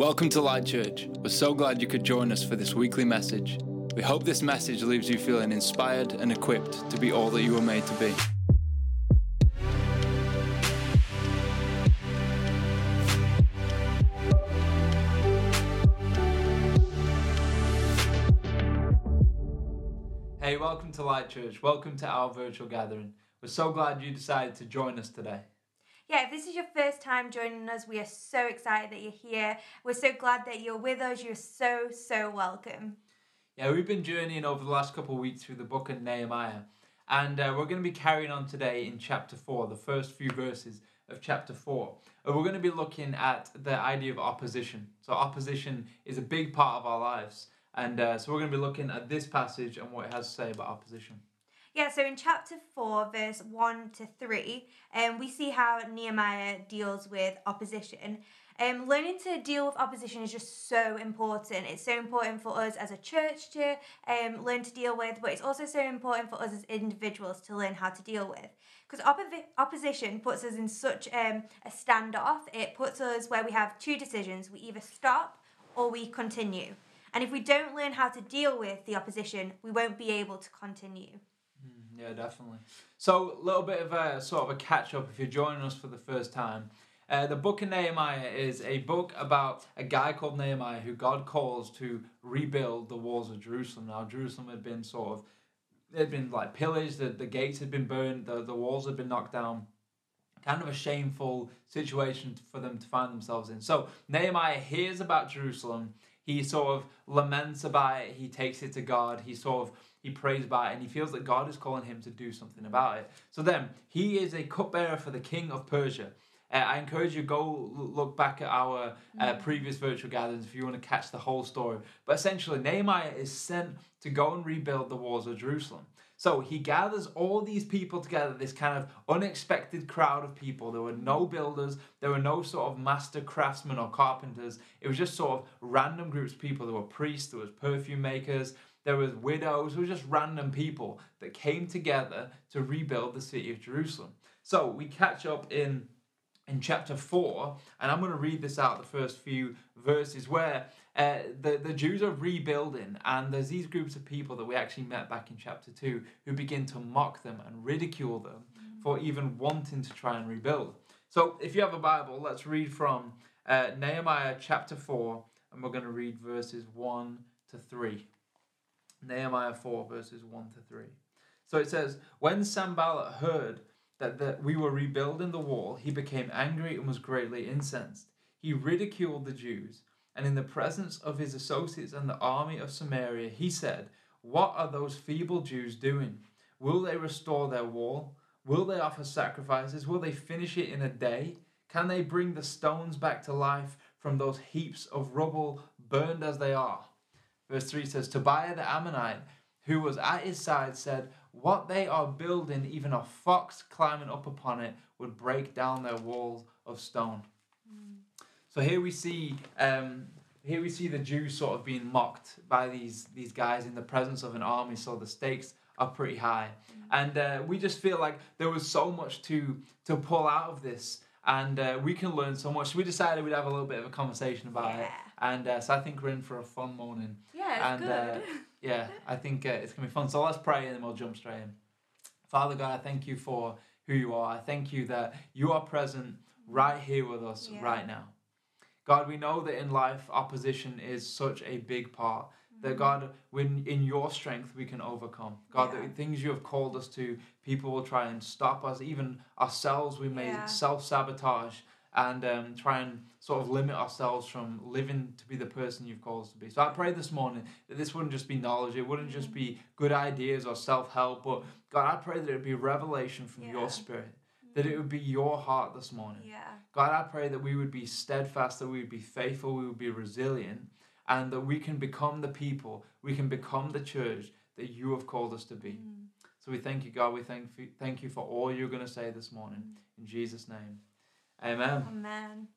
Welcome to Light Church. We're so glad you could join us for this weekly message. We hope this message leaves you feeling inspired and equipped to be all that you were made to be. Hey, welcome to Light Church. Welcome to our virtual gathering. We're so glad you decided to join us today. Yeah, if this is your first time joining us, we are so excited that you're here. We're so glad that you're with us. You're so, so welcome. Yeah, we've been journeying over the last couple of weeks through the book of Nehemiah, and uh, we're going to be carrying on today in chapter 4, the first few verses of chapter 4. And we're going to be looking at the idea of opposition. So, opposition is a big part of our lives, and uh, so we're going to be looking at this passage and what it has to say about opposition. Yeah, so in chapter 4, verse 1 to 3, um, we see how Nehemiah deals with opposition. Um, learning to deal with opposition is just so important. It's so important for us as a church to um, learn to deal with, but it's also so important for us as individuals to learn how to deal with. Because oppo- opposition puts us in such um, a standoff, it puts us where we have two decisions. We either stop or we continue. And if we don't learn how to deal with the opposition, we won't be able to continue. Yeah, definitely. So, a little bit of a sort of a catch up if you're joining us for the first time. Uh, the book of Nehemiah is a book about a guy called Nehemiah who God calls to rebuild the walls of Jerusalem. Now, Jerusalem had been sort of, it had been like pillaged, the, the gates had been burned, the, the walls had been knocked down. Kind of a shameful situation for them to find themselves in. So, Nehemiah hears about Jerusalem. He sort of laments about it. He takes it to God. He sort of he prays about it and he feels that God is calling him to do something about it. So then, he is a cupbearer for the king of Persia. Uh, I encourage you go look back at our uh, previous virtual gatherings if you want to catch the whole story. But essentially, Nehemiah is sent to go and rebuild the walls of Jerusalem. So he gathers all these people together, this kind of unexpected crowd of people. There were no builders, there were no sort of master craftsmen or carpenters. It was just sort of random groups of people. There were priests, there was perfume makers, there was widows, there were just random people that came together to rebuild the city of Jerusalem. So we catch up in in chapter 4, and I'm going to read this out the first few verses where uh, the, the Jews are rebuilding, and there's these groups of people that we actually met back in chapter 2 who begin to mock them and ridicule them for even wanting to try and rebuild. So if you have a Bible, let's read from uh, Nehemiah chapter 4, and we're going to read verses 1 to 3. Nehemiah 4, verses 1 to 3. So it says, When Sanballat heard that, that we were rebuilding the wall, he became angry and was greatly incensed. He ridiculed the Jews, and in the presence of his associates and the army of Samaria, he said, What are those feeble Jews doing? Will they restore their wall? Will they offer sacrifices? Will they finish it in a day? Can they bring the stones back to life from those heaps of rubble burned as they are? Verse 3 says, Tobiah the Ammonite, who was at his side, said, What they are building, even a fox climbing up upon it, would break down their walls of stone. Mm. So here we see um, here we see the Jews sort of being mocked by these these guys in the presence of an army. So the stakes are pretty high, and uh, we just feel like there was so much to to pull out of this, and uh, we can learn so much. So we decided we'd have a little bit of a conversation about Yeah. it, and uh, so I think we're in for a fun morning. Yeah, And, it's uh, good. Yeah, I think uh, it's gonna be fun. So let's pray and then we'll jump straight in. Father God, I thank you for who you are. I thank you that you are present right here with us Yeah. right now. God, we know that in life opposition is such a big part. That God, when in your strength we can overcome. God, Yeah. the things you have called us to, people will try and stop us. Even ourselves, we may Yeah. self sabotage and um, try and sort of limit ourselves from living to be the person you've called us to be. So I pray this morning that this wouldn't just be knowledge, it wouldn't just be good ideas or self help, but God, I pray that it would be revelation from Yeah. your spirit, that it would be your heart this morning. Yeah. God, I pray that we would be steadfast, that we would be faithful, we would be resilient, and that we can become the people, we can become the church that you have called us to be. Mm. So we thank you, God. We thank you, thank you for all you're going to say this morning. In Jesus' name. Amen. Amen.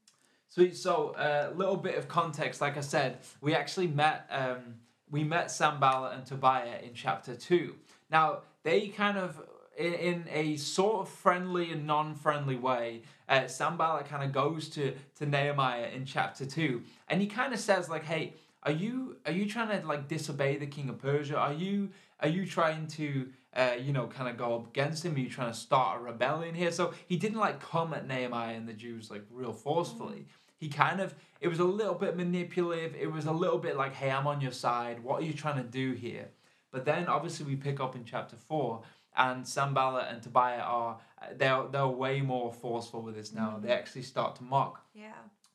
Sweet. So a little bit of context. Like I said, we actually met um, we met Sanballat and Tobiah in chapter two. Now they kind of in, in a sort of friendly and non-friendly way, uh, uh, Sanballat kind of goes to to Nehemiah in chapter two, and he kind of says like, "Hey, are you are you trying to like disobey the king of Persia? Are you are you trying to uh, you know kind of go up against him? Are you trying to start a rebellion here?" So he didn't like come at Nehemiah and the Jews like real forcefully. Mm-hmm. He kind of it was a little bit manipulative. It was a little bit like, "Hey, I'm on your side. What are you trying to do here?" But then obviously we pick up in chapter four and Sanballat and Tobiah are uh, they're they're way more forceful with this now. Mm-hmm. They actually start to mock. Yeah.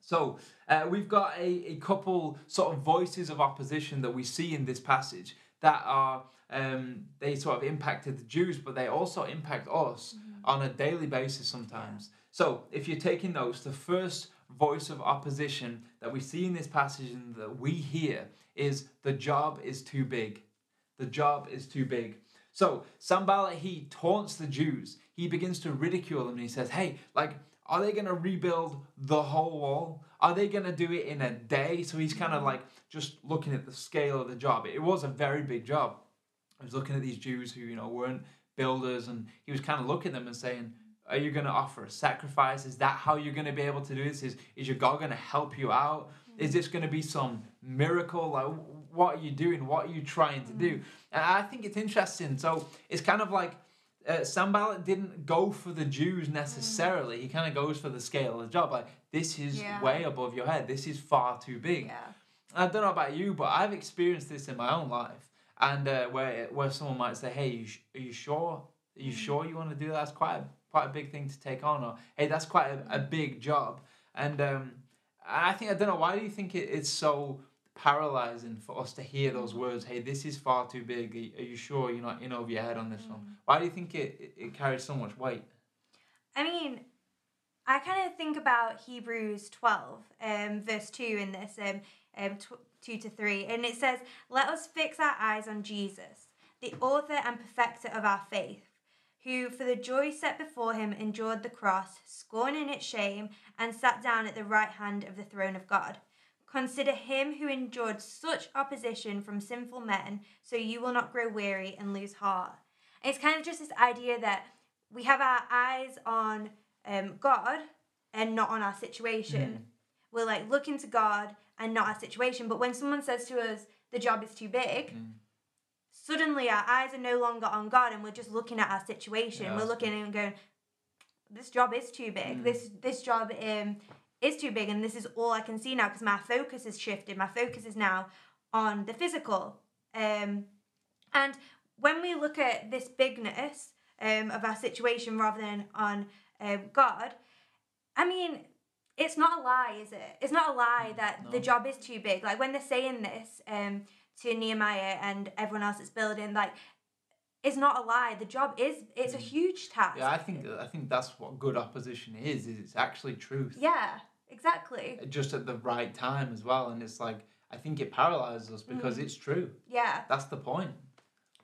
So uh, we've got a, a couple sort of voices of opposition that we see in this passage that are um, they sort of impacted the Jews, but they also impact us on a daily basis sometimes. So if you're taking notes, the first voice of opposition that we see in this passage and that we hear is the job is too big. The job is too big. So Sanballat he taunts the Jews. He begins to ridicule them and he says, "Hey, like are they going to rebuild the whole wall? Are they going to do it in a day?" So he's kind of like just looking at the scale of the job. It was a very big job. I was looking at these Jews who, you know, weren't builders and he was kind of looking at them and saying, are you going to offer a sacrifice? Is that how you're going to be able to do this? Is, is your God going to help you out? Is this going to be some miracle? Like, what are you doing? What are you trying to do? Mm. And I think it's interesting. So it's kind of like uh, Sanballat didn't go for the Jews necessarily. He kind of goes for the scale of the job. Like, this is Yeah. way above your head. This is far too big. Yeah. I don't know about you, but I've experienced this in my own life, and uh, where where someone might say, "Hey, you sh- are you sure? Are you sure you want to do that? That's quite a, quite a big thing to take on." Or, "Hey, that's quite a, a big job." And um, I think I don't know why do you think it, it's so paralyzing for us to hear those words? Hey, this is far too big. Are, you sure you're not in over your head on this one? Why do you think it, it, carries so much weight? I mean, I kind of think about Hebrews 12, um, verse 2 in this, um, um, tw- 2 to 3, and it says, Let us fix our eyes on Jesus, the author and perfecter of our faith, who for the joy set before him endured the cross, scorning its shame, and sat down at the right hand of the throne of God. Consider him who endured such opposition from sinful men, so you will not grow weary and lose heart. And it's kind of just this idea that we have our eyes on um, God and not on our situation. We're like looking to God and not our situation. But when someone says to us, the job is too big, suddenly our eyes are no longer on God and we're just looking at our situation. Yeah, we're looking and going, this job is too big. This this job um, is too big, and this is all I can see now because my focus has shifted. My focus is now on the physical. Um, and when we look at this bigness um, of our situation rather than on um, God, I mean, it's not a lie, is it? It's not a lie that the job is too big. Like when they're saying this um, to Nehemiah and everyone else that's building, like it's not a lie. The job is it's a huge task. Yeah, I think I think that's what good opposition is. Is it's actually truth. Yeah, exactly. just at the right time as well. And it's like, I think it paralyzes us because it's true. Yeah. That's the point.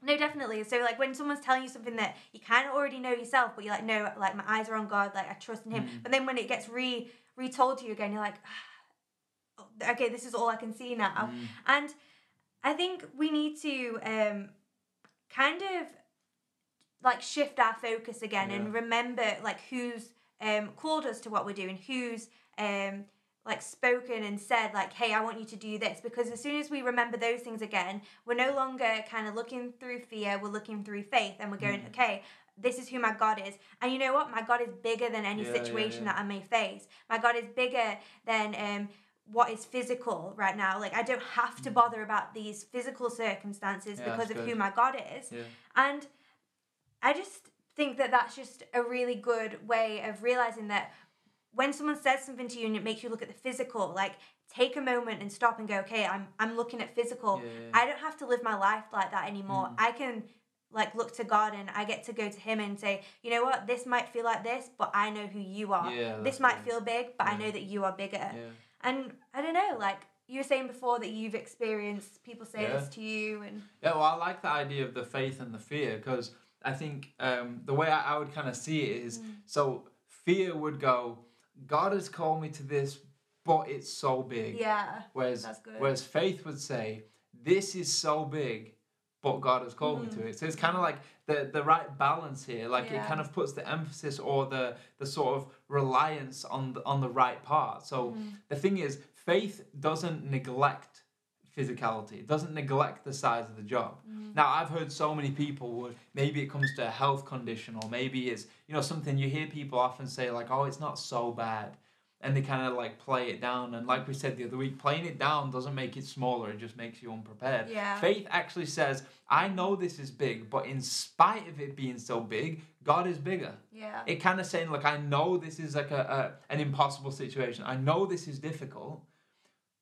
No, definitely. So like when someone's telling you something that you kind of already know yourself, but you're like, no, like my eyes are on God, like I trust in Him. But then when it gets re retold to you again, you're like, "Ah, okay, this is all I can see now. And I think we need to um, kind of like shift our focus again Yeah. and remember like who's um, called us to what we're doing, who's um, like spoken and said like, hey, I want you to do this. Because as soon as we remember those things again, we're no longer kind of looking through fear, we're looking through faith, and we're going, Mm. okay. This is who my God is. And you know what? My God is bigger than any Yeah, yeah, situation yeah. that I may face. My God is bigger than um, what is physical right now. Like, I don't have to bother about these physical circumstances Mm. Yeah, because of who my God is. Yeah. And I just think that that's just a really good way of realizing that when someone says something to you and it makes you look at the physical, like take a moment and stop and go, okay, I'm I'm looking at physical. Yeah, yeah. I don't have to live my life like that anymore. Mm. I can like look to God and I get to go to Him and say, you know what, this might feel like this, but I know who you are. Yeah, this might feel big, but I know that you are bigger. Yeah. And I don't know, like you were saying before that you've experienced people say Yeah. this to you and Yeah, well, I like the idea of the faith and the fear because I think um, the way I, I would kind of see it is Mm. so fear would go, God has called me to this, but it's so big. yeah. Whereas, That's good. whereas faith would say, this is so big, but God has called me to it. So it's kind of like the the right balance here. Like it kind of puts the emphasis or the the sort of reliance on the, on the right part. So Mm-hmm. the thing is, faith doesn't neglect physicality. It doesn't neglect the size of the job. Mm. Now I've heard so many people would maybe it comes to a health condition or maybe it's you know something you hear people often say like oh it's not so bad and they kind of like play it down and like we said the other week playing it down doesn't make it smaller it just makes you unprepared. Yeah. Faith actually says I know this is big but in spite of it being so big God is bigger. Yeah. It kind of saying like I know this is like a, a an impossible situation. I know this is difficult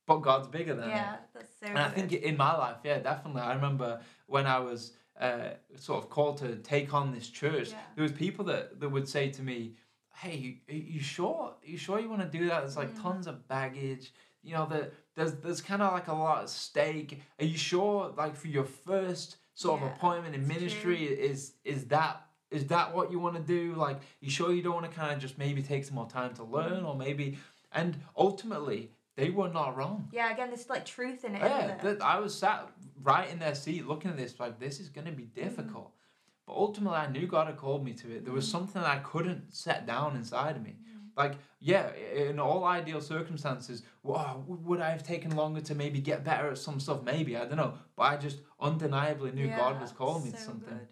but God's bigger than it. yeah, that's so And I think in my life, yeah, definitely. I remember when I was uh, sort of called to take on this church, Yeah. there was people that, that would say to me, "Hey, are you sure? Are you sure you want to do that? There's like Mm. tons of baggage. You know, that there's there's kind of like a lot at stake. Are you sure? Like for your first sort of appointment in ministry, is is that is that what you want to do? Like, you sure you don't want to kind of just maybe take some more time to Mm. learn, or maybe?" And ultimately, they were not wrong. yeah, again, there's like truth in it, Yeah, it? that I was sat right in their seat looking at this like this is going to be mm-hmm. difficult. But ultimately, I knew God had called me to it. There was mm-hmm. something I couldn't set down inside of me. Mm-hmm. Like, yeah, in all ideal circumstances, wow, would I have taken longer to maybe get better at some stuff? Maybe, I don't know. But I just undeniably knew God was Yeah, calling me to something. good.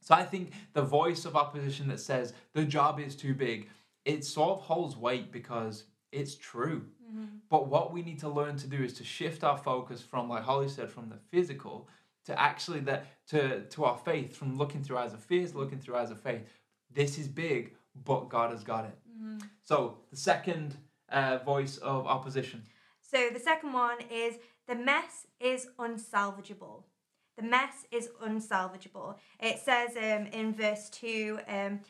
So I think the voice of opposition that says the job is too big, it sort of holds weight because it's true. But what we need to learn to do is to shift our focus from, like Holly said, from the physical to actually that to to our faith, from looking through eyes of fear to looking through eyes of faith. This is big, but God has got it. So the second uh, voice of opposition. So the second one is the mess is unsalvageable. The mess is unsalvageable. It says um, in verse 2, um,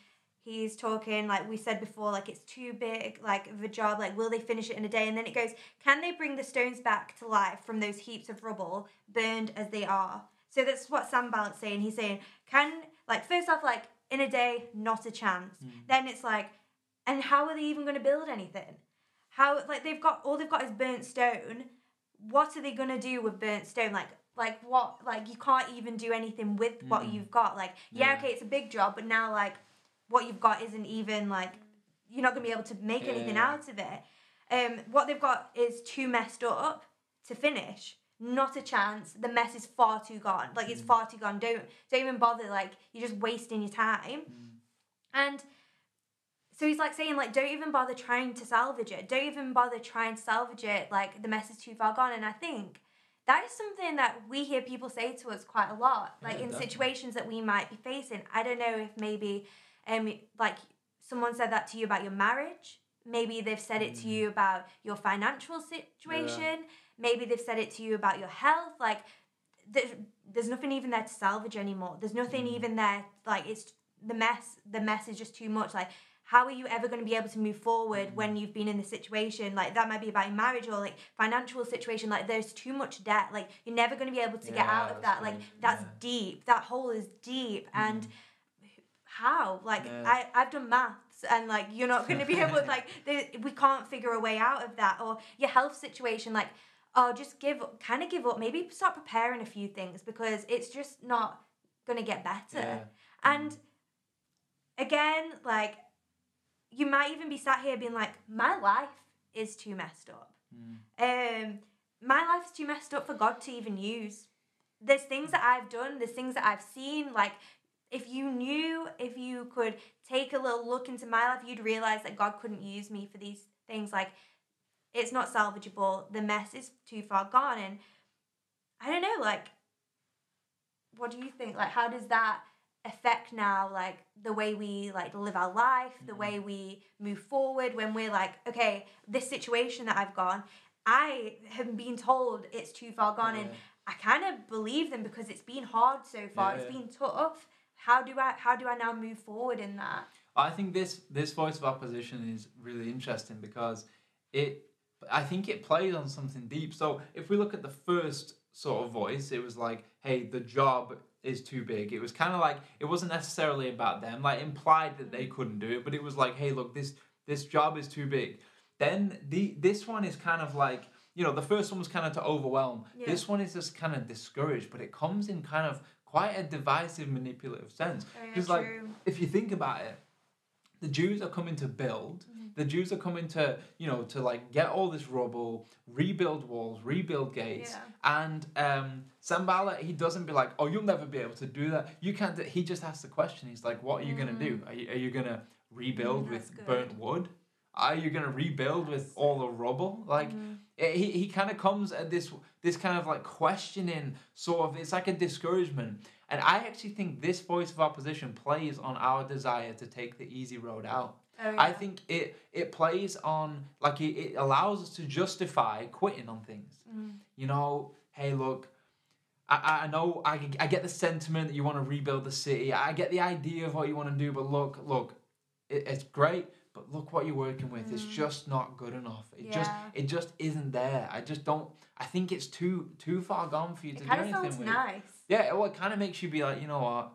he's talking, like we said before, like it's too big, like of a job, like will they finish it in a day? And then it goes, can they bring the stones back to life from those heaps of rubble, burned as they are? So that's what sam Sambal's saying. He's saying, can, like, first off, like, in a day, not a chance. Then it's like, and how are they even going to build anything? How like they've got all they've got is burnt stone. What are they gonna do with burnt stone? Like like what like you can't even do anything with what Mm. you've got. Like yeah, Yeah. okay, it's a big job, but now like what you've got isn't even like you're not gonna be able to make anything out of it. Um, what they've got is too messed up to finish. Not a chance. The mess is far too gone. Like Mm. it's far too gone. Don't don't even bother. Like you're just wasting your time. Mm. And so he's like saying like don't even bother trying to salvage it. Don't even bother trying to salvage it. Like the mess is too far gone. And I think that is something that we hear people say to us quite a lot. Like Yeah, in situations that we might be facing. I don't know if maybe um like someone said that to you about your marriage. Maybe they've said it Mm. to you about your financial situation. Maybe they've said it to you about your health. Like there's, there's nothing even there to salvage anymore. There's nothing Mm. even there. Like it's the mess. The mess is just too much. Like how are you ever going to be able to move forward when Mm. you've been in this situation? Like that might be about your marriage or like financial situation. Like there's too much debt. Like you're never going to be able to get out of that. Like that's yeah. Mm. deep. That hole is deep. And how? Like Yeah. I I've done maths and like you're not going to be able to like we can't figure a way out of that or your health situation like oh just give kind of give up maybe start preparing a few things because it's just not going to get better Yeah. and again like you might even be sat here being like my life is too messed up Mm. um my life is too messed up for god to even use there's things that i've done there's things that i've seen like if you knew if you could take a little look into my life you'd realize that god couldn't use me for these things. Like it's not salvageable. The mess is too far gone. And i don't know like what do you think? Like how does that affect now like the way we like live our life the Mhm. way we move forward when we're like okay this situation that i've gone i have been told it's too far gone. And i kind of believe them because it's been hard so far. Yeah. it's been tough how do i how do i now move forward in that I think this this voice of opposition is really interesting because it I think it plays on something deep. So if we look at the first sort of voice, it was like, hey, the job is too big. It was kind of like it wasn't necessarily about them, like implied that they couldn't do it, but it was like, hey, look, this this job is too big. Then the this one is kind of like you know the first one was kind of to overwhelm. Yeah. This one is just kind of discouraged, but it comes in kind of quite a divisive, manipulative sense. Because like, if you think about it, the Jews are coming to build. Mm-hmm. The Jews are coming to, you know, to like get all this rubble, rebuild walls, rebuild gates, Yeah. and um, Sanballat, he doesn't be like, oh, you'll never be able to do that. You can't. Do, he just asks the question. He's like, what are you gonna do? Are you, are you gonna rebuild Mm, with good. burnt wood? Are you gonna rebuild with all the rubble? Like, Mhm. it- he, he kind of comes at this this kind of like questioning sort of it's like a discouragement and i actually think this voice of opposition plays on our desire to take the easy road out Oh, i think it it plays on like it, it allows us to justify quitting on things Mhm. you know hey look I, I- know I, I get the sentiment that you want to rebuild the city i get the idea of what you want to do but look look it, it's great look what you're working with it's Mm. just not good enough. It just it just isn't there. I just don't i think it's too too far gone for you It to do anything sounds with. nice. yeah well it kind of makes you be like you know what?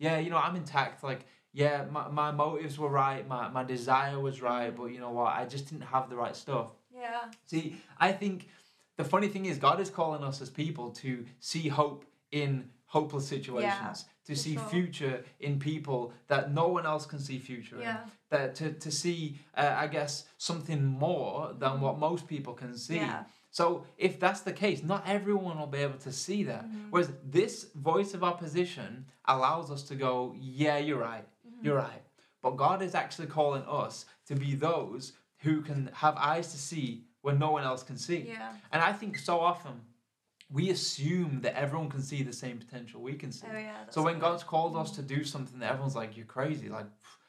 Yeah you know i'm intact like yeah my, my motives were right my, my desire was right but you know what? I just didn't have the right stuff. Yeah. See, I think the funny thing is God is calling us as people to see hope in hopeless situations, to see sure. future in people that no one else can see future in. That to, to see, uh, I guess, something more than what most people can see. Yeah. So if that's the case, not everyone will be able to see that. Mhm. Whereas this voice of opposition allows us to go, yeah, you're right, Mhm. you're right. But God is actually calling us to be those who can have eyes to see when no one else can see. Yeah. And I think so often we assume that everyone can see the same potential we can see. Oh yeah. So when. God's called us to do something that everyone's like, you're crazy, like,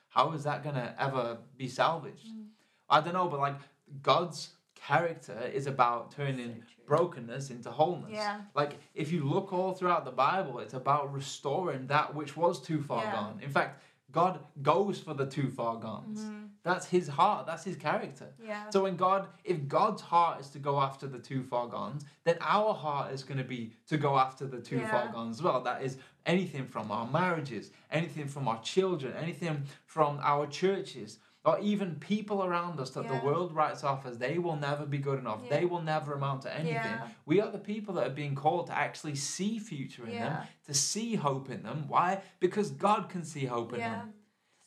how is that going to ever be salvaged? Mm. I don't know, but like God's character is about turning So brokenness into wholeness. Yeah. Like if you look all throughout the Bible, it's about restoring that which was too far Yeah. gone. In fact, God goes for the too far gones. Mhm. That's his heart, that's his character. Yeah. So when God, if God's heart is to go after the too far gones, then our heart is going to be to go after the too far Yeah. gones as well. That is anything from our marriages, anything from our children, anything from our churches, or even people around us that Yeah. the world writes off as they will never be good enough. They will never amount to anything. Yeah. We are the people that are being called to actually see future in them, to see hope in them. Why? Because God can see hope in Yeah. them.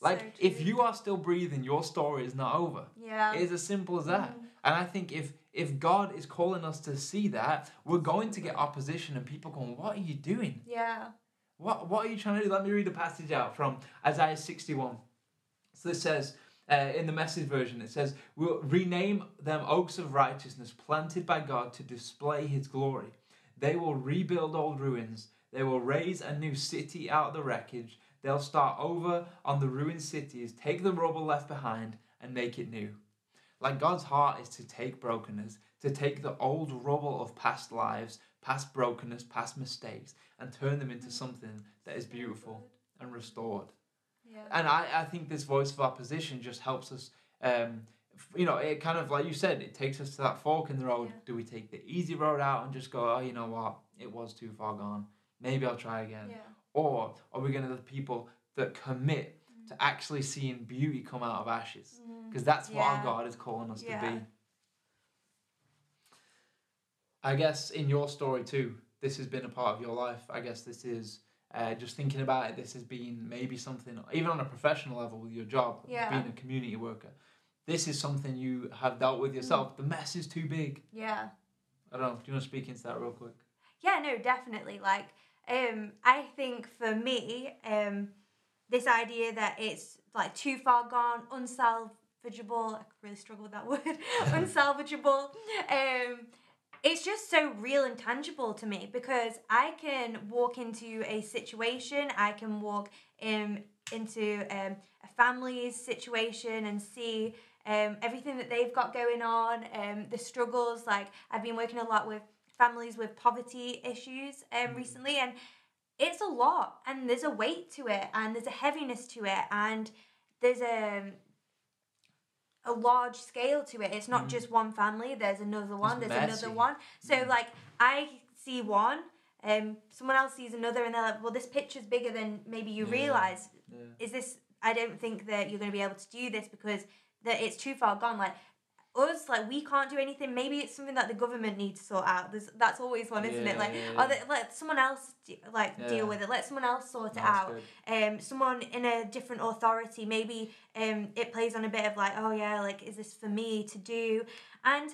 Like So if you are still breathing, your story is not over. Yeah. It is as simple as that. Mhm. And I think if if God is calling us to see that, we're going to get opposition and people going, What are you doing? Yeah. What what are you trying to do? Let me read a passage out from Isaiah 61. So this says uh, in the message version, it says, We'll rename them oaks of righteousness planted by God to display his glory. They will rebuild old ruins. They will raise a new city out of the wreckage. They'll start over on the ruined cities, take the rubble left behind, and make it new. Like God's heart is to take brokenness, to take the old rubble of past lives, past brokenness, past mistakes, and turn them into something that is beautiful and restored. Yeah. And I, I think this voice of opposition just helps us. Um, you know, it kind of like you said, it takes us to that fork in the road. Yeah. Do we take the easy road out and just go, oh, you know what, it was too far gone. Maybe I'll try again. Yeah. Or are we going to the people that commit to actually seeing beauty come out of ashes? Because that's what our God is calling us to be. I guess in your story too, this has been a part of your life. I guess this is uh, just thinking about it. This has been maybe something, even on a professional level with your job, Yeah. being a community worker. This is something you have dealt with yourself. The mess is too big. Yeah. I don't know. Do you want to speak into that real quick? Yeah, no, definitely. Like, um, I think for me, um, this idea that it's like too far gone, unsalvageable. I really struggle with that word. unsalvageable. Um, it's just so real and tangible to me because I can walk into a situation, I can walk um, into um, a family's situation and see um, everything that they've got going on, um, the struggles. Like, I've been working a lot with families with poverty issues um, recently, and it's a lot, and there's a weight to it, and there's a heaviness to it, and there's a a large scale to it. It's not Mm. just one family. There's another one. There's messy. another one. So Mm. like I see one, um, someone else sees another, and they're like, "Well, this picture's bigger than maybe you Yeah. realize. Yeah. Is this? I don't think that you're going to be able to do this because that it's too far gone. Like us like we can't do anything. Maybe it's something that the government needs to sort out. There's, that's always one isn't it? Like yeah, yeah. they, let someone else de- like Yeah. deal with it. Let someone else sort it out. good. um someone in a different authority. Maybe um it plays on a bit of like oh yeah like is this for me to do? And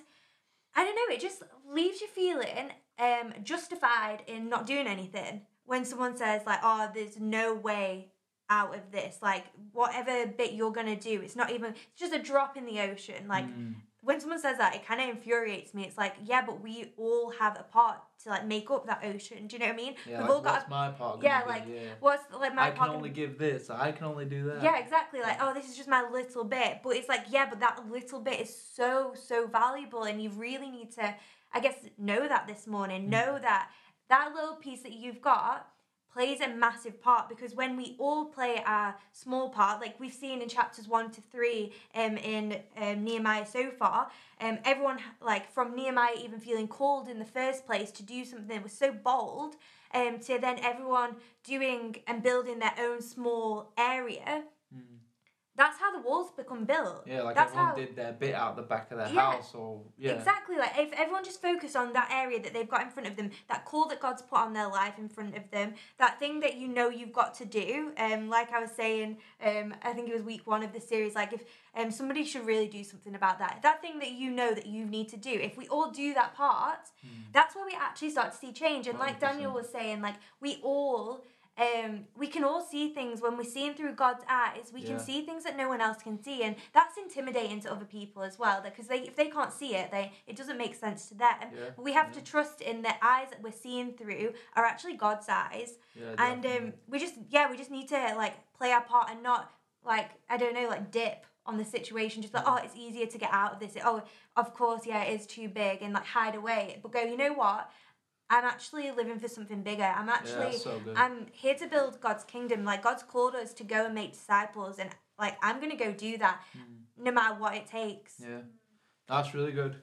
i don't know it just leaves you feeling um justified in not doing anything. When someone says like oh there's no way out of this. Like whatever bit you're gonna do it's not even it's just a drop in the ocean. Like Mm. When someone says that it kind of infuriates me it's like yeah but we all have a part to like make up that ocean do you know what i mean Yeah, we've like, all got what's my part yeah, gonna like, be? Yeah. what's like my part. I can only give this. I can only do that. yeah, exactly. Like, oh, this is just my little bit. But it's like, yeah, but that little bit is so, so valuable. And you really need to, I guess, know that this morning. Mm. Know that that little piece that you've got plays a massive part because when we all play our small part, like we've seen in chapters one to three um, in um, Nehemiah so far, um, everyone, like from Nehemiah even feeling called in the first place to do something that was so bold, um, to then everyone doing and building their own small area. That's how the walls become built. Yeah, like that's everyone how, did their bit out the back of their Yeah. house, or yeah, Exactly. Like if everyone just focused on that area that they've got in front of them, that call that God's put on their life in front of them, that thing that you know you've got to do. Um, like I was saying, um, I think it was week one of the series. Like if um somebody should really do something about that. That thing that you know that you need to do. If we all do that part, that's where we actually start to see change. And like Daniel was saying, like we all. Um, we can all see things when we're seeing through God's eyes. We can see things that no one else can see, and that's intimidating to other people as well. Because they, if they can't see it, they it doesn't make sense to them. Yeah, But we have yeah. to trust in the eyes that we're seeing through are actually God's eyes, yeah, and um, we just yeah we just need to like play our part and not like I don't know like dip on the situation. Just like oh it's easier to get out of this. Oh of course yeah it is too big and like hide away. But go you know what. I'm actually living for something bigger. I'm actually that's so. I'm here to build God's kingdom. Like God's called us to go and make disciples, and like I'm gonna go do that, no matter what it takes. Mm. Yeah, that's really good.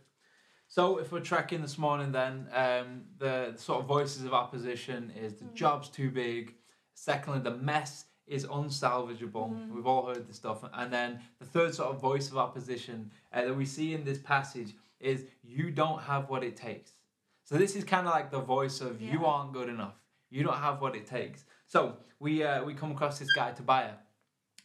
So if we're tracking this morning, then um, the, the sort of voices of opposition is the job's too big. Secondly, the mess is unsalvageable. We've all heard this stuff. And then the third sort of voice of opposition uh, that we see in this passage is you don't have what it takes. So this is kind of like the voice of you aren't good enough. You don't have what it takes. So we uh, we come across this guy Tobiah.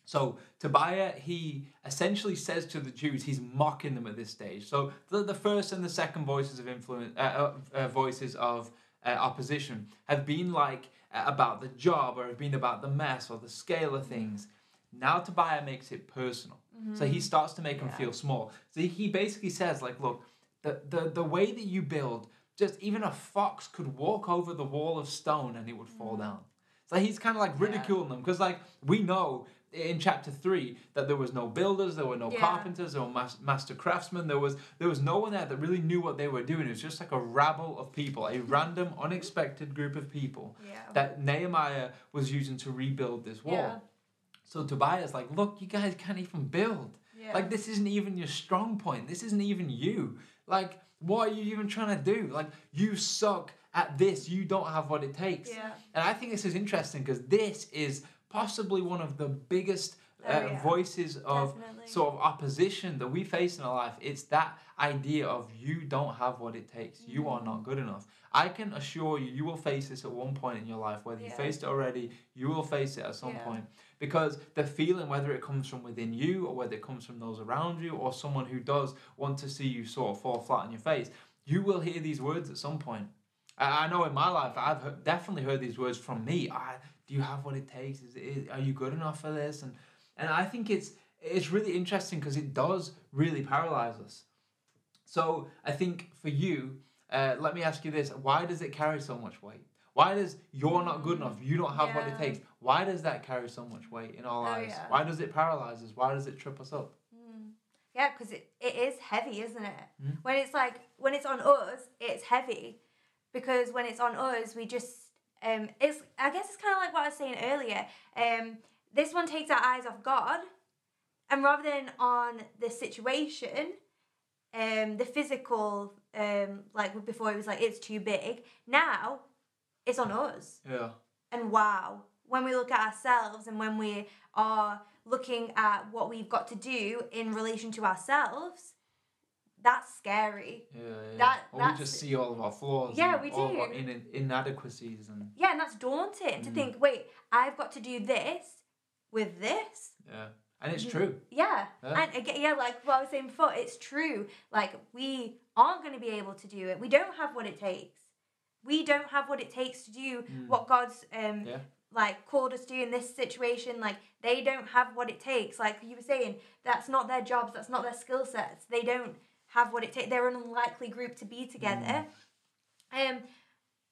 So Tobiah, he essentially says to the Jews, he's mocking them at this stage. So the, the first and the second voices of influence, uh, uh, voices of uh, opposition, have been like uh, about the job or have been about the mess or the scale of things. Now Tobiah makes it personal. So he starts to make them feel small. So he- he basically says, like, look, the, the, the way that you build, just even a fox could walk over the wall of stone and it would fall mm. down. So he's kind of like Yeah. ridiculing them because, like, we know in chapter three that there was no builders, there were no Yeah. carpenters, there were mas- master craftsmen. There was there was no one there that really knew what they were doing. It was just like a rabble of people, a random, unexpected group of people Yeah. that Nehemiah was using to rebuild this wall. Yeah. So Tobiah's like, look, you guys can't even build. Yeah. Like this isn't even your strong point. This isn't even you. Like what are you even trying to do? Like you suck at this. You don't have what it takes. Yeah. And I think this is interesting because this is possibly one of the biggest uh, Oh, yeah. voices of Definitely. sort of opposition that we face in our life. It's that idea of you don't have what it takes. You are Mm. not good enough. I can assure you, you will face this at one point in your life. Whether you faced it already, you will face it at some Yeah. point. Because the feeling, whether it comes from within you or whether it comes from those around you or someone who does want to see you sort of fall flat on your face, you will hear these words at some point. I know in my life, I've definitely heard these words from me. I, do you have what it takes? Is, is are you good enough for this? And and I think it's it's really interesting because it does really paralyze us. So I think for you, uh, let me ask you this: Why does it carry so much weight? Why does you're not good enough? You don't have what it takes. Why does that carry so much weight in our Oh, lives? yeah. Why does it paralyze us? Why does it trip us up? Mm. Yeah, because it, it is heavy, isn't it? Mm. When it's like when it's on us, it's heavy, because when it's on us, we just um it's I guess it's kind of like what I was saying earlier. Um, this one takes our eyes off God, and rather than on the situation, um, the physical, um, like before it was like it's too big. Now, it's on us Yeah. and wow when we look at ourselves and when we are looking at what we've got to do in relation to ourselves that's scary. Yeah, yeah. That- or we just see all of our flaws. Yeah, and we all of our do. in- inadequacies and Yeah, and that's daunting to Mm. think, wait, I've got to do this with this. yeah, and it's Mhm. true. Yeah. Yeah. And again, yeah, like what I was saying before, it's true. Like we aren't going to be able to do it. We don't have what it takes. We don't have what it takes to do Mm. what God's um Yeah. like called us to do in this situation. Like they don't have what it takes. Like you were saying, that's not their jobs. That's not their skill sets. They don't have what it takes. They're an unlikely group to be together. Um,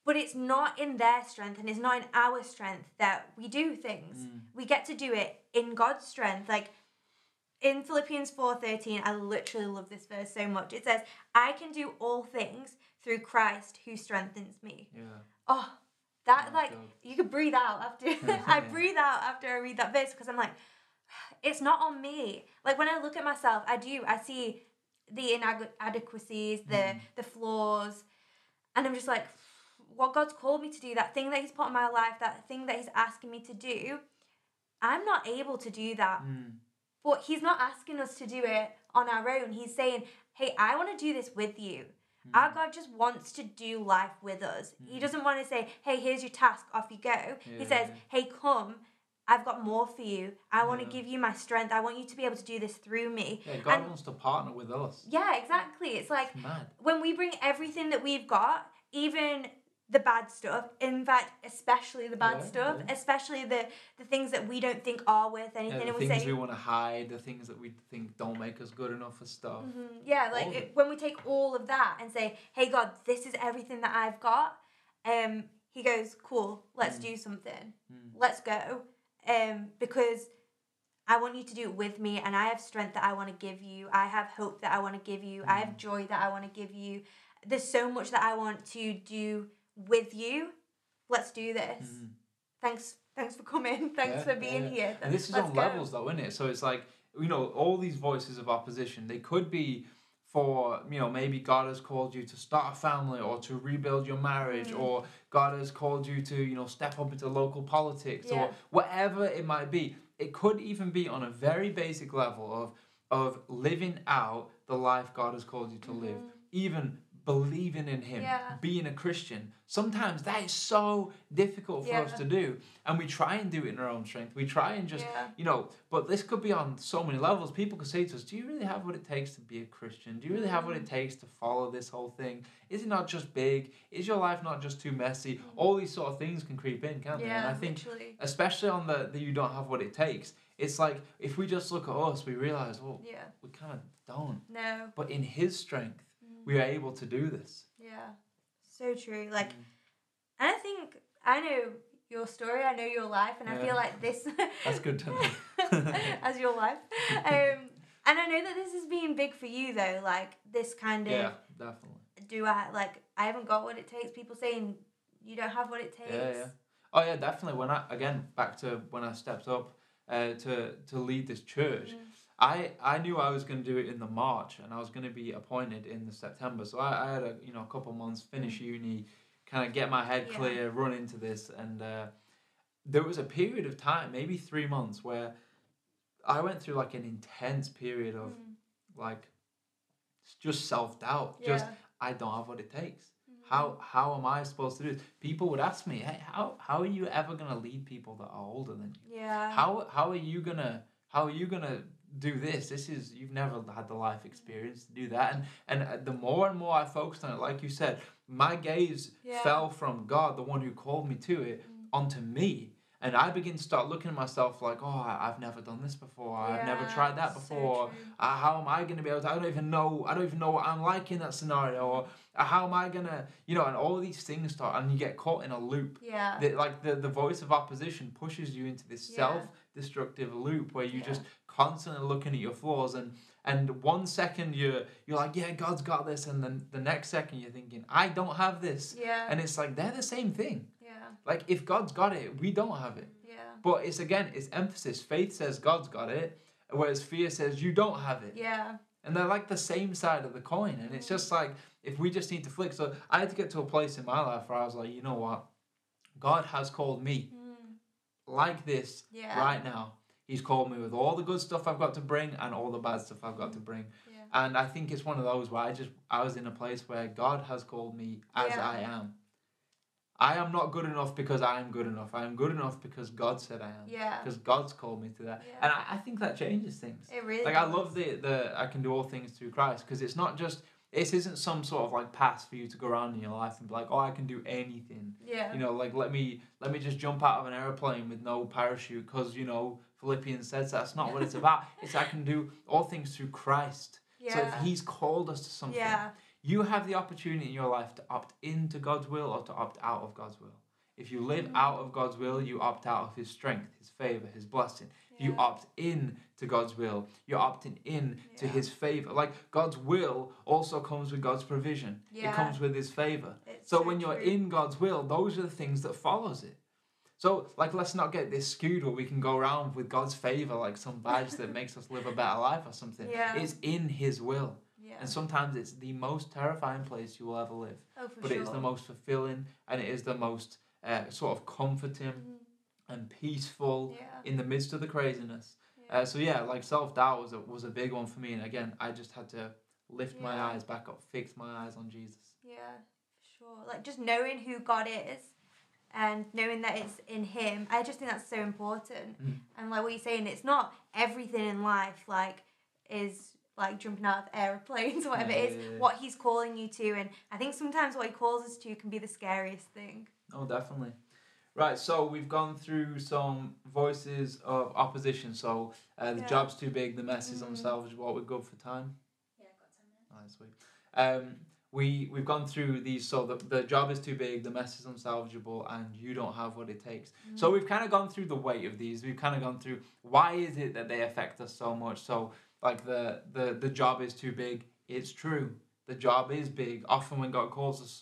but it's not in their strength and it's not in our strength that we do things. Mm. We get to do it in God's strength. Like in Philippians 4:13, I literally love this verse so much. It says, "I can do all things through Christ who strengthens me." Yeah. Oh, that like God. you could breathe out after I breathe out after I read that verse because I'm like, it's not on me. Like when I look at myself, I do. I see the inadequacies, the Mm. the flaws, and I'm just like, what God's called me to do, that thing that He's put in my life, that thing that He's asking me to do, I'm not able to do that. Mm. But He's not asking us to do it on our own. He's saying, hey, I want to do this with you. Our Mm. God just wants to do life with us. He doesn't want to say, hey, here's your task, off you go. he says, hey, come. I've got more for you. I want to give you my strength. I want you to be able to do this through me. Yeah, God And- wants to partner with us. Yeah, exactly. It's like It's when we bring everything that we've got, even the bad stuff, in fact, especially the bad Yeah, stuff, yeah. especially the the things that we don't think are worth Yeah, anything, the and we things say, we want to hide, the things that we think don't make us good enough for stuff. Mhm. Yeah, like it, when we take all of that and say, "Hey God, this is everything that I've got," um, He goes, "Cool, let's Mm. do something. Mm. Let's go," um, because I want you to do it with me, and I have strength that I want to give you. I have hope that I want to give you. I Mm. have joy that I want to give you. There's so much that I want to do with you. Let's do this. Mm. Thanks, thanks for coming. Thanks Yeah, for being yeah. here. And this is Let's on go. levels though, isn't it? So it's like, you know, all these voices of opposition, they could be for, you know, maybe God has called you to start a family or to rebuild your marriage Mm. or God has called you to, you know, step up into local politics Yeah. or whatever it might be. It could even be on a very basic level of of living out the life God has called you to live. Mhm. Even believing in him, Yeah. being a Christian. Sometimes that is so difficult for us to do. And we try and do it in our own strength. We try and just Yeah. you know, but this could be on so many levels. People could say to us, Do you really have what it takes to be a Christian? Do you really have what it takes to follow this whole thing? Is it not just big? Is your life not just too messy? All these sort of things can creep in, can't they? And I think, literally. especially on the, the you don't have what it takes, it's like if we just look at us, we realize, well, Yeah. we kind of don't. No. But in His strength, Mm. We are able to do this. Yeah, so true. Like, Mm. and I think I know your story. I know your life, and I feel like this. That's good to know. as your life, um, and I know that this has been big for you though. Like this kind of Yeah, definitely. do I like I haven't got what it takes. People saying you don't have what it takes. Yeah, yeah. Oh yeah, definitely. When I again back to when I stepped up uh, to to lead this church, Mm. I I knew I was going to do it in the March, and I was going to be appointed in the September. So I, I had a you know a couple months finish uni, kind of get my head Mm. Yeah. clear, run into this, and uh, there was a period of time, maybe three months, where I went through like an intense period of Mm. like just self doubt. Just I don't have what it takes. Mhm. How how am I supposed to do this? People would ask me, hey, how how are you ever gonna lead people that are older than you? Yeah. How how are you gonna how are you gonna do this? This is you've never had the life experience to do that. And and uh, the more and more I focused on it, like you said, my gaze Yeah. fell from God, the one who called me to it, Mm. onto me. And I begin to start looking at myself like, oh, I- I've never done this before. I've never tried that before. true. uh, how am I going to be able to? I don't even know. I don't even know what I'm like in that scenario. Or uh, how am I going to, you know, and all these things start, and you get caught in a loop. Yeah. The, like the, the voice of opposition pushes you into this Yeah. self destructive loop where you Yeah. just constantly looking at your flaws and and one second you're you're like yeah God's got this and then the next second you're thinking I don't have this yeah. and it's like they're the same thing yeah. like if God's got it we don't have it Yeah. but it's again it's emphasis faith says God's got it whereas fear says you don't have it Yeah. and they're like the same side of the coin and it's just like if we just need to flick so i had to get to a place in my life where i was like you know what god has called me Mm. like this Yeah. right now he's called me with all the good stuff i've got to bring and all the bad stuff i've got to mm. bring Yeah. And I think it's one of those where I just I was in a place where God has called me as Yeah. I am. I am not good enough because I am good enough. I am good enough because God said I am. Yeah. Because God's called me to that. Yeah. And I, I think that changes things. It really Like I love the the I can do all things through Christ because it's not just this isn't some sort of like pass for you to go around in your life and be like, oh, I can do anything. Yeah. You know, like let me let me just jump out of an airplane with no parachute because you know Philippians says that's not what it's about. It's I can do all things through Christ. yeah. So if He's called us to something, yeah. you have the opportunity in your life to opt into God's will or to opt out of God's will. If you live Mhm. out of God's will, you opt out of His strength, His favor, His blessing. If you opt in to God's will, you're opting in to His favor. Like God's will also comes with God's provision. Yeah. It comes with His favor. It's So when you're true. in God's will, those are the things that follows it. So like let's not get this skewed where we can go around with God's favor like some badge that makes us live a better life or something. Yeah. It's in His will. yeah. And sometimes it's the most terrifying place you will ever live. oh, for But sure. it is the most fulfilling and it is the most uh, sort of comforting Mhm. and peaceful Yeah. in the midst of the craziness. yeah. Uh, so yeah, like self doubt was a, was a big one for me. And again, I just had to lift my eyes back up, fix my eyes on Jesus. Yeah, for sure. Like just knowing who God is and knowing that it's in Him, I just think that's so important. Mm. And like what you're saying, it's not everything in life like is like jumping out of airplanes or whatever Yeah, it is. yeah, yeah. What He's calling you to, and I think sometimes what He calls us to can be the scariest thing. Oh, definitely. Right, so we've gone through some voices of opposition. So uh, the Yeah. job's too big, the mess is Mhm. unsalvageable. We're good for time. Yeah, got 10 minutes. Alright, sweet. Um, we we've gone through these. So the the job is too big, the mess is unsalvageable, and you don't have what it takes. So we've kind of gone through the weight of these. We've kind of gone through why is it that they affect us so much. So like the the the job is too big. It's true. The job is big. Often when God calls us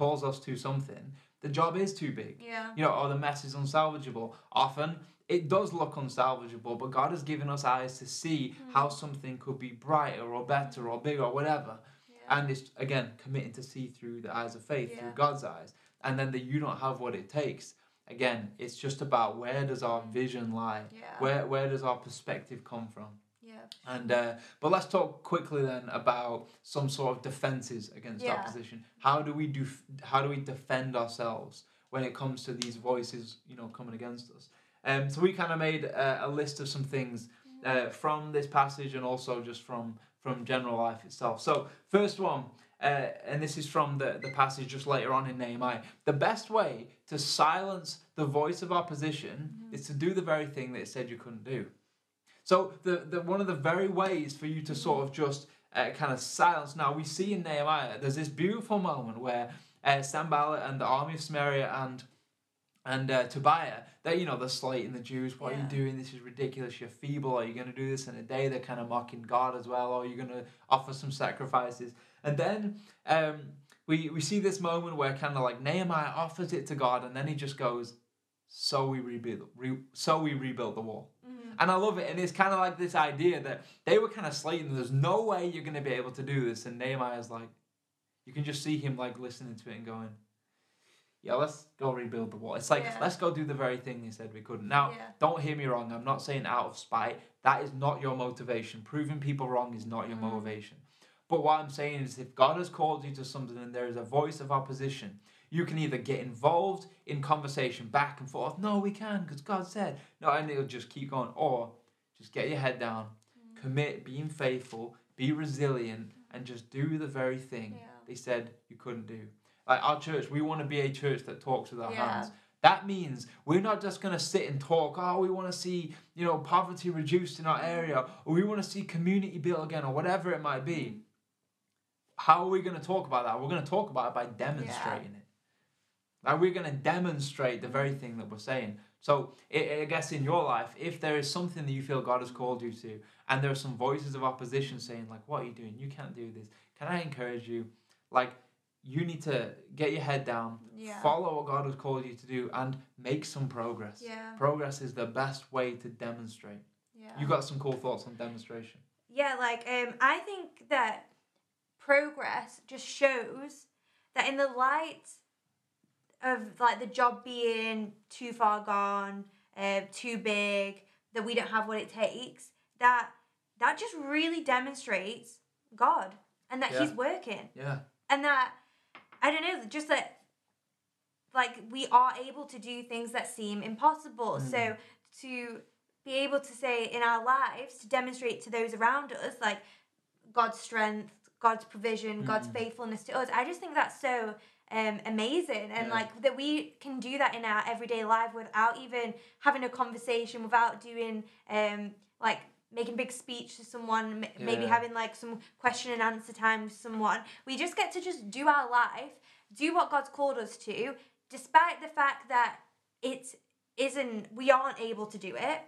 calls us to something, the job is too big. Yeah. You know, or the mess is unsalvageable. Often it does look unsalvageable, but God has given us eyes to see Mm. how something could be brighter or better or bigger or whatever. Yeah. And it's again committing to see through the eyes of faith, Yeah. through God's eyes. And then that you don't have what it takes. Again, it's just about where does our vision lie? yeah. Where where does our perspective come from? yeah. And uh, but let's talk quickly then about some sort of defenses against Yeah. opposition. How do we do? How do we defend ourselves when it comes to these voices, you know, coming against us? Um, so we kind of made uh, a list of some things uh, from this passage and also just from from general life itself. So first one. Uh, and this is from the, the passage just later on in Nehemiah. The best way to silence the voice of opposition is to do the very thing that it said you couldn't do. So the, the one of the very ways for you to sort of just uh, kind of silence. Now we see in Nehemiah, there's this beautiful moment where uh, Sanballat and the army of Samaria and and uh, Tobiah, they you know they're slating the Jews. What are you doing? This is ridiculous. You're feeble. Are you going to do this in a day? They're kind of mocking God as well. Or are you going to offer some sacrifices? And then um, we we see this moment where kind of like Nehemiah offers it to God, and then he just goes, "So we rebuild, re- so we rebuilt the wall." Mhm. And I love it. And it's kind of like this idea that they were kind of slating, there's no way you're going to be able to do this. And Nehemiah's like, you can just see him like listening to it and going, yeah, let's go rebuild the wall. It's like, Yeah. let's go do the very thing they said we couldn't. Now, Yeah. don't hear me wrong. I'm not saying out of spite. That is not your motivation. Proving people wrong is not your Mm. motivation. But what I'm saying is if God has called you to something and there is a voice of opposition, you can either get involved in conversation back and forth. No, we can because God said. No, and it'll just keep going. Or just get your head down, Mm. commit, being faithful, be resilient, and just do the very thing Yeah. they said you couldn't do. Like our church, we want to be a church that talks with our Yeah. hands. That means we're not just going to sit and talk, oh, we want to see, you know, poverty reduced in our area, or we want to see community built again, or whatever it might be. How are we going to talk about that? We're going to talk about it by demonstrating it. Like we're going to demonstrate the very thing that we're saying. So I guess in your life, if there is something that you feel God has called you to, and there are some voices of opposition saying like, "What are you doing? You can't do this." Can I encourage you? Like, you need to get your head down, Yeah. follow what God has called you to do, and make some progress. Yeah. Progress is the best way to demonstrate. Yeah. You got some cool thoughts on demonstration. Yeah, like um, I think that progress just shows that in the light of like the job being too far gone, uh, too big, that we don't have what it takes, that that just really demonstrates God and that Yeah. He's working Yeah. and that I don't know, just that like we are able to do things that seem impossible. Mm. So to be able to say in our lives to demonstrate to those around us like God's strength, God's provision, God's Mm. faithfulness to us. I just think that's so um, amazing and Yeah. like that we can do that in our everyday life without even having a conversation, without doing um like making big speech to someone, m- maybe Yeah. having like some question and answer time with someone. We just get to just do our life, do what God's called us to, despite the fact that it isn't we aren't able to do it.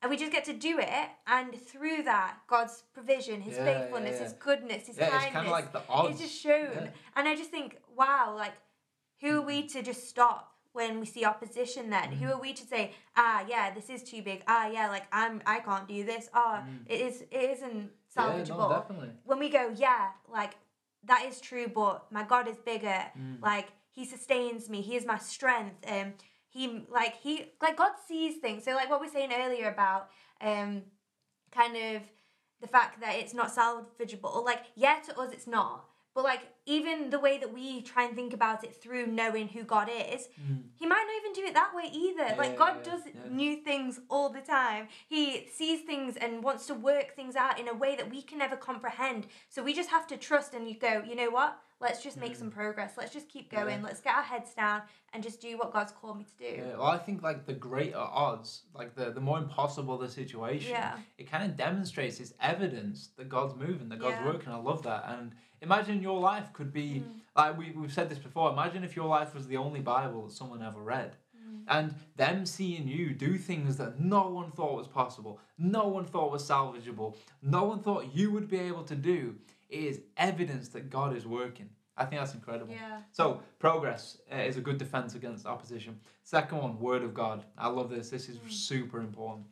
And we just get to do it, and through that, God's provision, His Yeah, faithfulness, yeah, His goodness, His Yeah, it's kindness, kind of like the odds. it's just shown. Yeah. And I just think, wow, like, who are we to just stop when we see opposition? Then Mm-hmm. who are we to say, ah, yeah, this is too big. Ah, yeah, like I'm, I can't do this. Ah, it is, it isn't Yeah, salvageable. no, definitely. when we go, yeah, like that is true, but my God is bigger. Mm. Like He sustains me. He is my strength. Um, he like He like God sees things. So like what we were saying earlier about um, kind of the fact that it's not salvageable. Like yeah, to us it's not. But like even the way that we try and think about it through knowing who God is, He might not even do it that way either. like Mm. Yeah, God yeah, does new things all the time. He sees things and wants to work things out in a way that we can never comprehend. So we just have to trust and you go, you know what? Let's just make some progress. Let's just keep going. Mm. Yeah. Let's get our heads down and just do what God's called me to do. Yeah, well, I think like the greater odds, like the, the more impossible the situation, Yeah. it kind of demonstrates it's evidence that God's moving, that God's Yeah. working. I love that. And imagine your life could be Mm. like we, we've said this before. Imagine if your life was the only Bible that someone ever read. Mm. And them seeing you do things that no one thought was possible, no one thought was salvageable, no one thought you would be able to do, is evidence that God is working. I think that's incredible. Yeah. So progress uh, is a good defense against opposition. Second one, word of God. I love this. This is super important.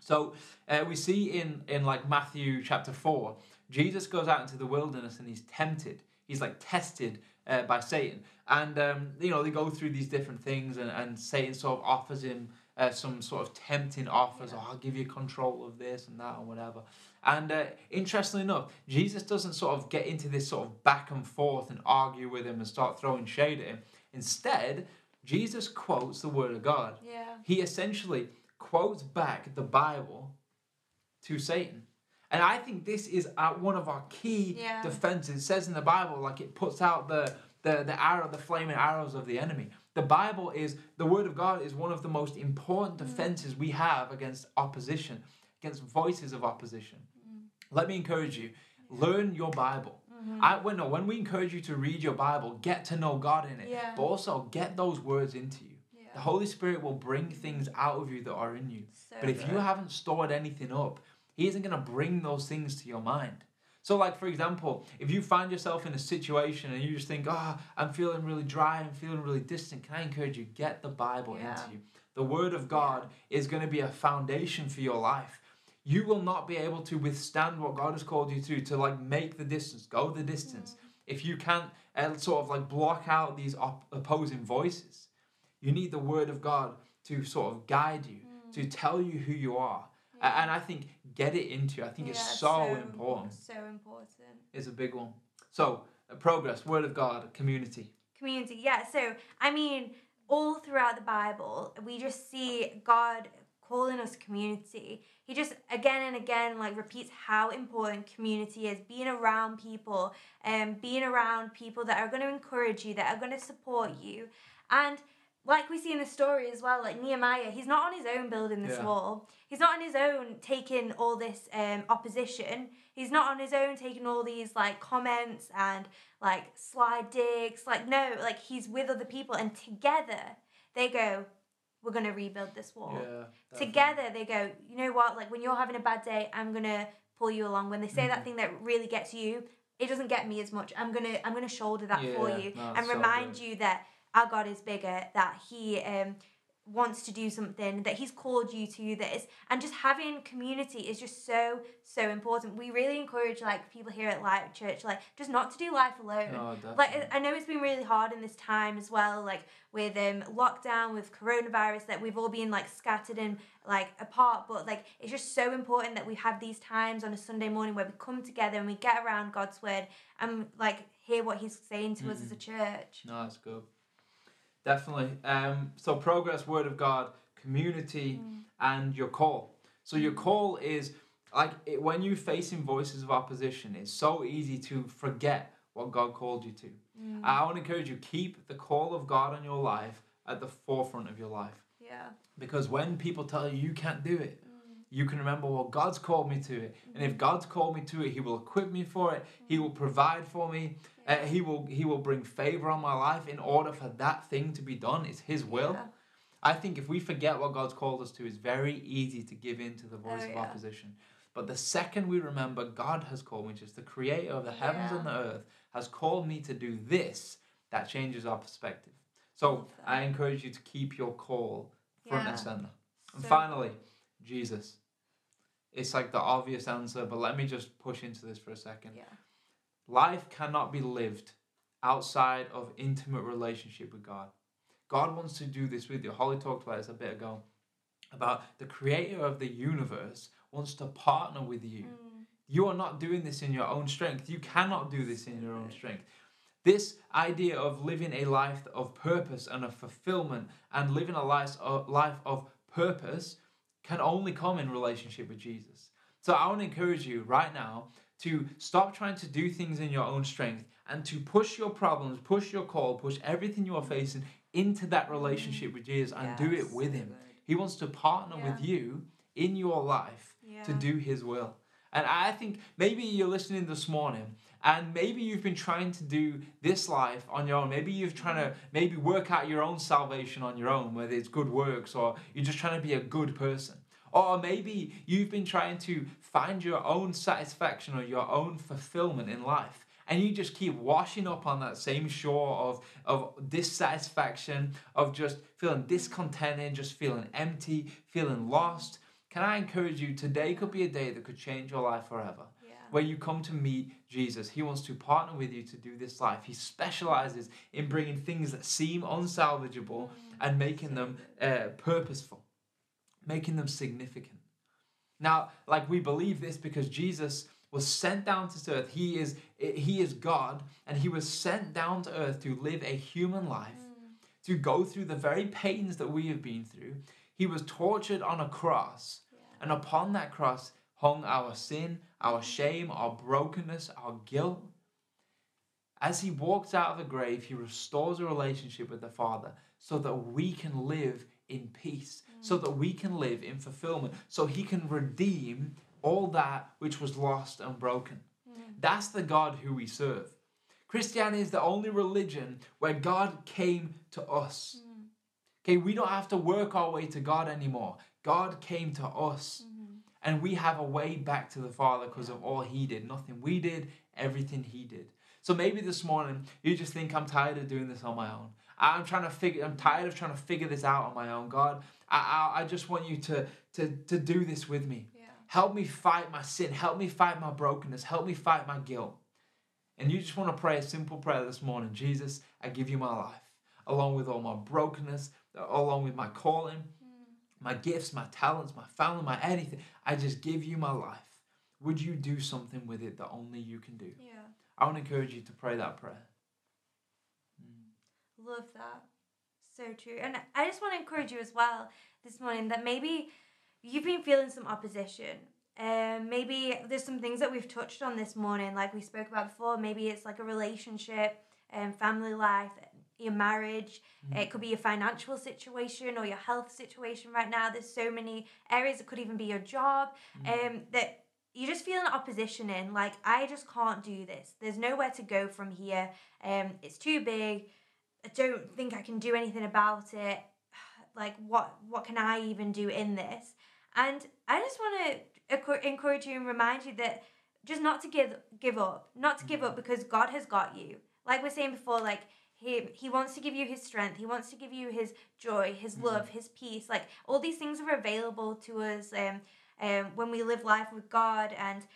So uh, we see in in like Matthew chapter four, Jesus goes out into the wilderness and he's tempted. He's like tested uh, by Satan, and um, you know they go through these different things, and and Satan sort of offers him. Uh, some sort of tempting offers, Yeah. oh, I'll give you control of this and that and whatever. And uh, interestingly enough, Jesus doesn't sort of get into this sort of back and forth and argue with him and start throwing shade at him. Instead, Jesus quotes the Word of God. Yeah. He essentially quotes back the Bible to Satan. And I think this is uh, one of our key Yeah. defenses. It says in the Bible, like it puts out the, the, the arrow, the flaming arrows of the enemy. The Bible is, the Word of God is one of the most important defenses we have against opposition, against voices of opposition. Let me encourage you, learn your Bible. Mm-hmm. I when no, when we encourage you to read your Bible, get to know God in it, Yeah. but also get those words into you. The Holy Spirit will bring things out of you that are in you. So But if you haven't stored anything up, He isn't going to bring those things to your mind. So, like for example, if you find yourself in a situation and you just think, "Oh, I'm feeling really dry, I'm feeling really distant," can I encourage you get the Bible Yeah. into you? The Word of God is going to be a foundation for your life. You will not be able to withstand what God has called you to, to like make the distance, go the distance, if you can't uh, sort of like block out these op- opposing voices. You need the Word of God to sort of guide you, to tell you who you are. A- And I think get it into you. I think Yeah, it's so, important. So important. It's a big one. So, uh, progress, Word of God, community. community yeah so i mean all throughout the bible we just see god us community. He just again and again like repeats how important community is being around people and being around people that are going to encourage you that are going to support you. And like we see in the story as well like nehemiah he's not on his own building this Yeah. wall. He's not on his own taking all this um, opposition. He's not on his own taking all these like comments and like slide digs. Like no like he's with other people and together they go we're going to rebuild this wall Yeah. together they go you know what like when you're having a bad day i'm going to pull you along when they say Mm-hmm. that thing that really gets you it doesn't get me as much i'm going to i'm going to shoulder that for you no, and so remind good. you that our god is bigger that he um wants to do something that he's called you to this and just having community is just so so important. We really encourage like people here at life church like just not to do life alone. No, like i know it's been really hard in this time as well like with um lockdown with coronavirus that we've all been like scattered and like apart but like it's just so important that we have these times on a sunday morning where we come together and we get around god's word and like hear what he's saying to us as a church. No, that's good. Definitely. Um, so progress, word of God, community, mm. and your call. So your mm. call is like it, when you're facing voices of opposition, it's so easy to forget what God called you to. Mm. I want to encourage you keep the call of God on your life at the forefront of your life. yeah Because when people tell you you can't do it, you can remember, well, God's called me to it. And if God's called me to it, He will equip me for it. He will provide for me. Uh, he will He will bring favor on my life in order for that thing to be done. It's His will. Yeah. I think if we forget what God's called us to, it's very easy to give in to the voice Oh, of yeah. opposition. But the second we remember God has called me, just the creator of the heavens Yeah. and the earth, has called me to do this, that changes our perspective. So. I encourage you to keep your call front and center. And So- finally, Jesus. It's like the obvious answer, but let me just push into this for a second. yeah Life cannot be lived outside of intimate relationship with God. God wants to do this with you. Holly talked about this a bit ago about the creator of the universe wants to partner with you. Mm. You are not doing this in your own strength. You cannot do this in your own strength. This idea of living a life of purpose and of fulfillment and living a life of, uh, life of purpose can only come in relationship with Jesus. So I want to encourage you right now to stop trying to do things in your own strength and to push your problems, push your call, push everything you are facing into that relationship with Jesus and do it with Him. good. He wants to partner with you in your life to do His will. And I think maybe you're listening this morning and maybe you've been trying to do this life on your own. Maybe you've trying to maybe work out your own salvation on your own, whether it's good works or you're just trying to be a good person. Or maybe you've been trying to find your own satisfaction or your own fulfillment in life. And you just keep washing up on that same shore of, of dissatisfaction, of just feeling discontented, just feeling empty, feeling lost. Can I encourage you? Today could be a day that could change your life forever where you come to meet Jesus. He wants to partner with you to do this life. He specializes in bringing things that seem unsalvageable and making them uh, purposeful, making them significant. Now, like we believe this because Jesus was sent down to earth. He is he is God and he was sent down to earth to live a human life, mm. to go through the very pains that we have been through. He was tortured on a cross. And upon that cross hung our sin, our shame, our brokenness, our guilt. As he walks out of the grave, he restores a relationship with the Father so that we can live in peace, so that we can live in fulfillment, so he can redeem all that which was lost and broken. Mm. That's the God who we serve. Christianity is the only religion where God came to us. Mm. Okay, we don't have to work our way to God anymore. God came to us. Mm-hmm. And we have a way back to the Father because of all He did. Nothing we did, everything He did. So maybe this morning you just think I'm tired of doing this on my own. I'm trying to figure. I'm tired of trying to figure this out on my own. God, I, I, I just want you to, to to do this with me. Yeah. Help me fight my sin. Help me fight my brokenness. Help me fight my guilt. And you just want to pray a simple prayer this morning. Jesus, I give you my life, along with all my brokenness, along with my calling, hmm. my gifts, my talents, my family, my anything. I just give you my life. Would you do something with it that only you can do? Yeah. I want to encourage you to pray that prayer. Love that. So true. And I just want to encourage you as well this morning that maybe you've been feeling some opposition. Um, maybe there's some things that we've touched on this morning, like we spoke about before. Maybe it's like a relationship, um, family life, your marriage. It could be your financial situation or your health situation right now. There's so many areas. It could even be your job. Um, that you're just feeling opposition in. Like I just can't do this. There's nowhere to go from here. Um, it's too big. I don't think I can do anything about it. Like what what can I even do in this? And I just want to encourage you and remind you that just not to give give up, not to give up because God has got you. Like we're saying before, like he he wants to give you his strength. He wants to give you his joy, his Mhm. love, his peace. Like all these things are available to us um, um, when we live life with God. And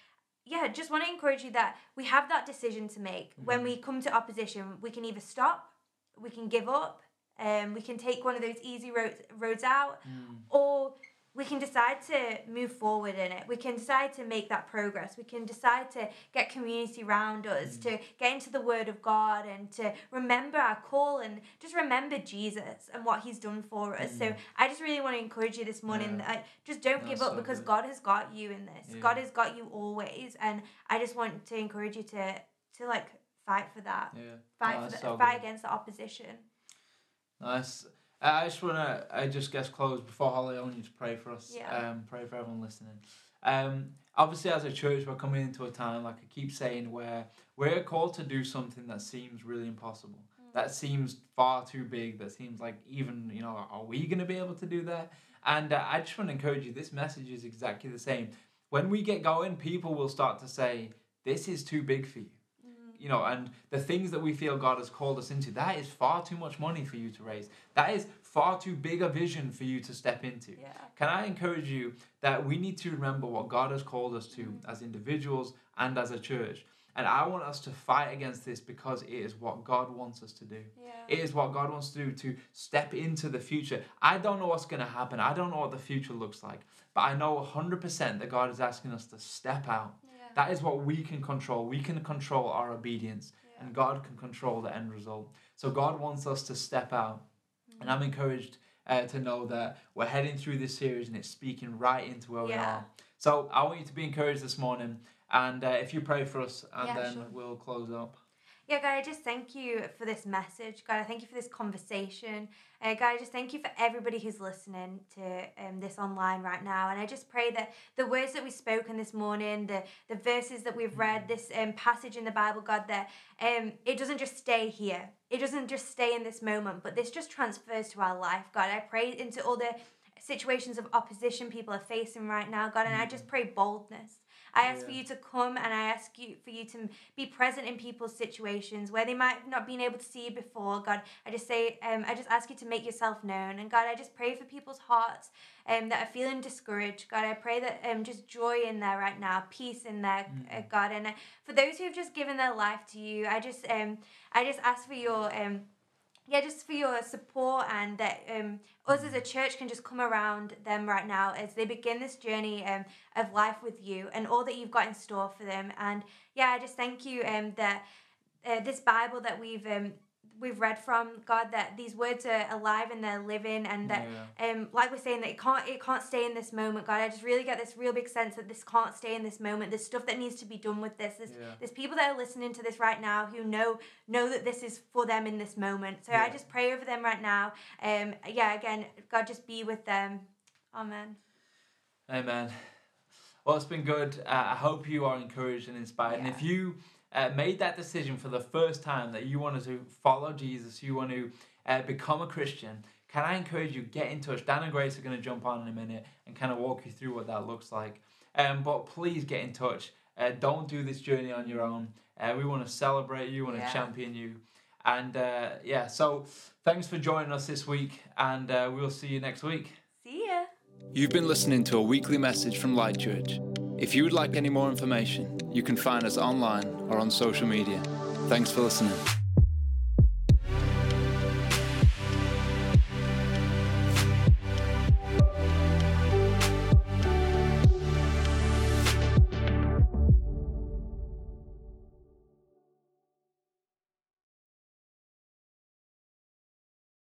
yeah, just want to encourage you that we have that decision to make. When Mhm. we come to opposition, we can either stop, we can give up, um, we can take one of those easy roads roads out, Mm. or we can decide to move forward in it. We can decide to make that progress. We can decide to get community around us, Mm. to get into the Word of God, and to remember our call and just remember Jesus and what He's done for us. So Mm. I just really want to encourage you this morning Yeah. that just don't give up so because good. God has got you in this. Yeah. God has got you always, and I just want to encourage you to to like fight for that. Yeah. Fight No, for the, so fight good. against the opposition. Nice. I just wanna, I just guess close before Holly. I want you to pray for us. Yeah. Um, pray for everyone listening. Um, obviously, as a church, we're coming into a time, like I keep saying, where we're called to do something that seems really impossible. That seems far too big. That seems like even you know, are we gonna be able to do that? And uh, I just want to encourage you. This message is exactly the same. When we get going, people will start to say, "This is too big for you." You know, and the things that we feel God has called us into, that is far too much money for you to raise. That is far too big a vision for you to step into. Yeah. Can I encourage you that we need to remember what God has called us to Mm. as individuals and as a church? And I want us to fight against this because it is what God wants us to do. Yeah. It is what God wants to do to step into the future. I don't know what's going to happen. I don't know what the future looks like. But I know 100% that God is asking us to step out. Yeah. That is what we can control. We can control our obedience, Yeah. and God can control the end result. So God wants us to step out. And I'm encouraged uh, to know that we're heading through this series and it's speaking right into where we are. So I want you to be encouraged this morning. And uh, if you pray for us, and Yeah, then sure. we'll close up. Yeah, God, I just thank you for this message. God, I thank you for this conversation. Uh, God, I just thank you for everybody who's listening to um, this online right now. And I just pray that the words that we've spoken this morning, the, the verses that we've read, this um, passage in the Bible, God, that um, it doesn't just stay here. It doesn't just stay in this moment, but this just transfers to our life. God, I pray into all the situations of opposition people are facing right now, God, and I just pray boldness. I ask for you to come and I ask you for you to be present in people's situations where they might have not been able to see you before. God, I just say, um, I just ask you to make yourself known. And God, I just pray for people's hearts um, that are feeling discouraged. God, I pray that um, just joy in there right now, peace in there, uh, God. And uh, for those who have just given their life to you, I just, um, I just ask for your. Um, yeah, just for your support and that um, us as a church can just come around them right now as they begin this journey um, of life with you and all that you've got in store for them. And yeah, I just thank you um, that uh, this Bible that we've um, we've read from God that these words are alive and they're living and that Yeah. um like we're saying that it can't it can't stay in this moment God I just really get this real big sense that this can't stay in this moment there's stuff that needs to be done with this there's, Yeah. there's people that are listening to this right now who know know that this is for them in this moment so I just pray over them right now um yeah again God just be with them amen Amen. Well, it's been good. Uh, I hope you are encouraged and inspired. And if you uh, made that decision for the first time that you wanted to follow Jesus, you want to uh, become a Christian, can I encourage you get in touch? Dan and Grace are going to jump on in a minute and kind of walk you through what that looks like. Um, but please get in touch. Uh, don't do this journey on your own. Uh, we want to celebrate you, want to Yeah. champion you. And uh, yeah, so thanks for joining us this week, and uh, we'll see you next week. see ya You've been listening to a weekly message from Light Church. If you would like any more information, you can find us online or on social media. Thanks for listening.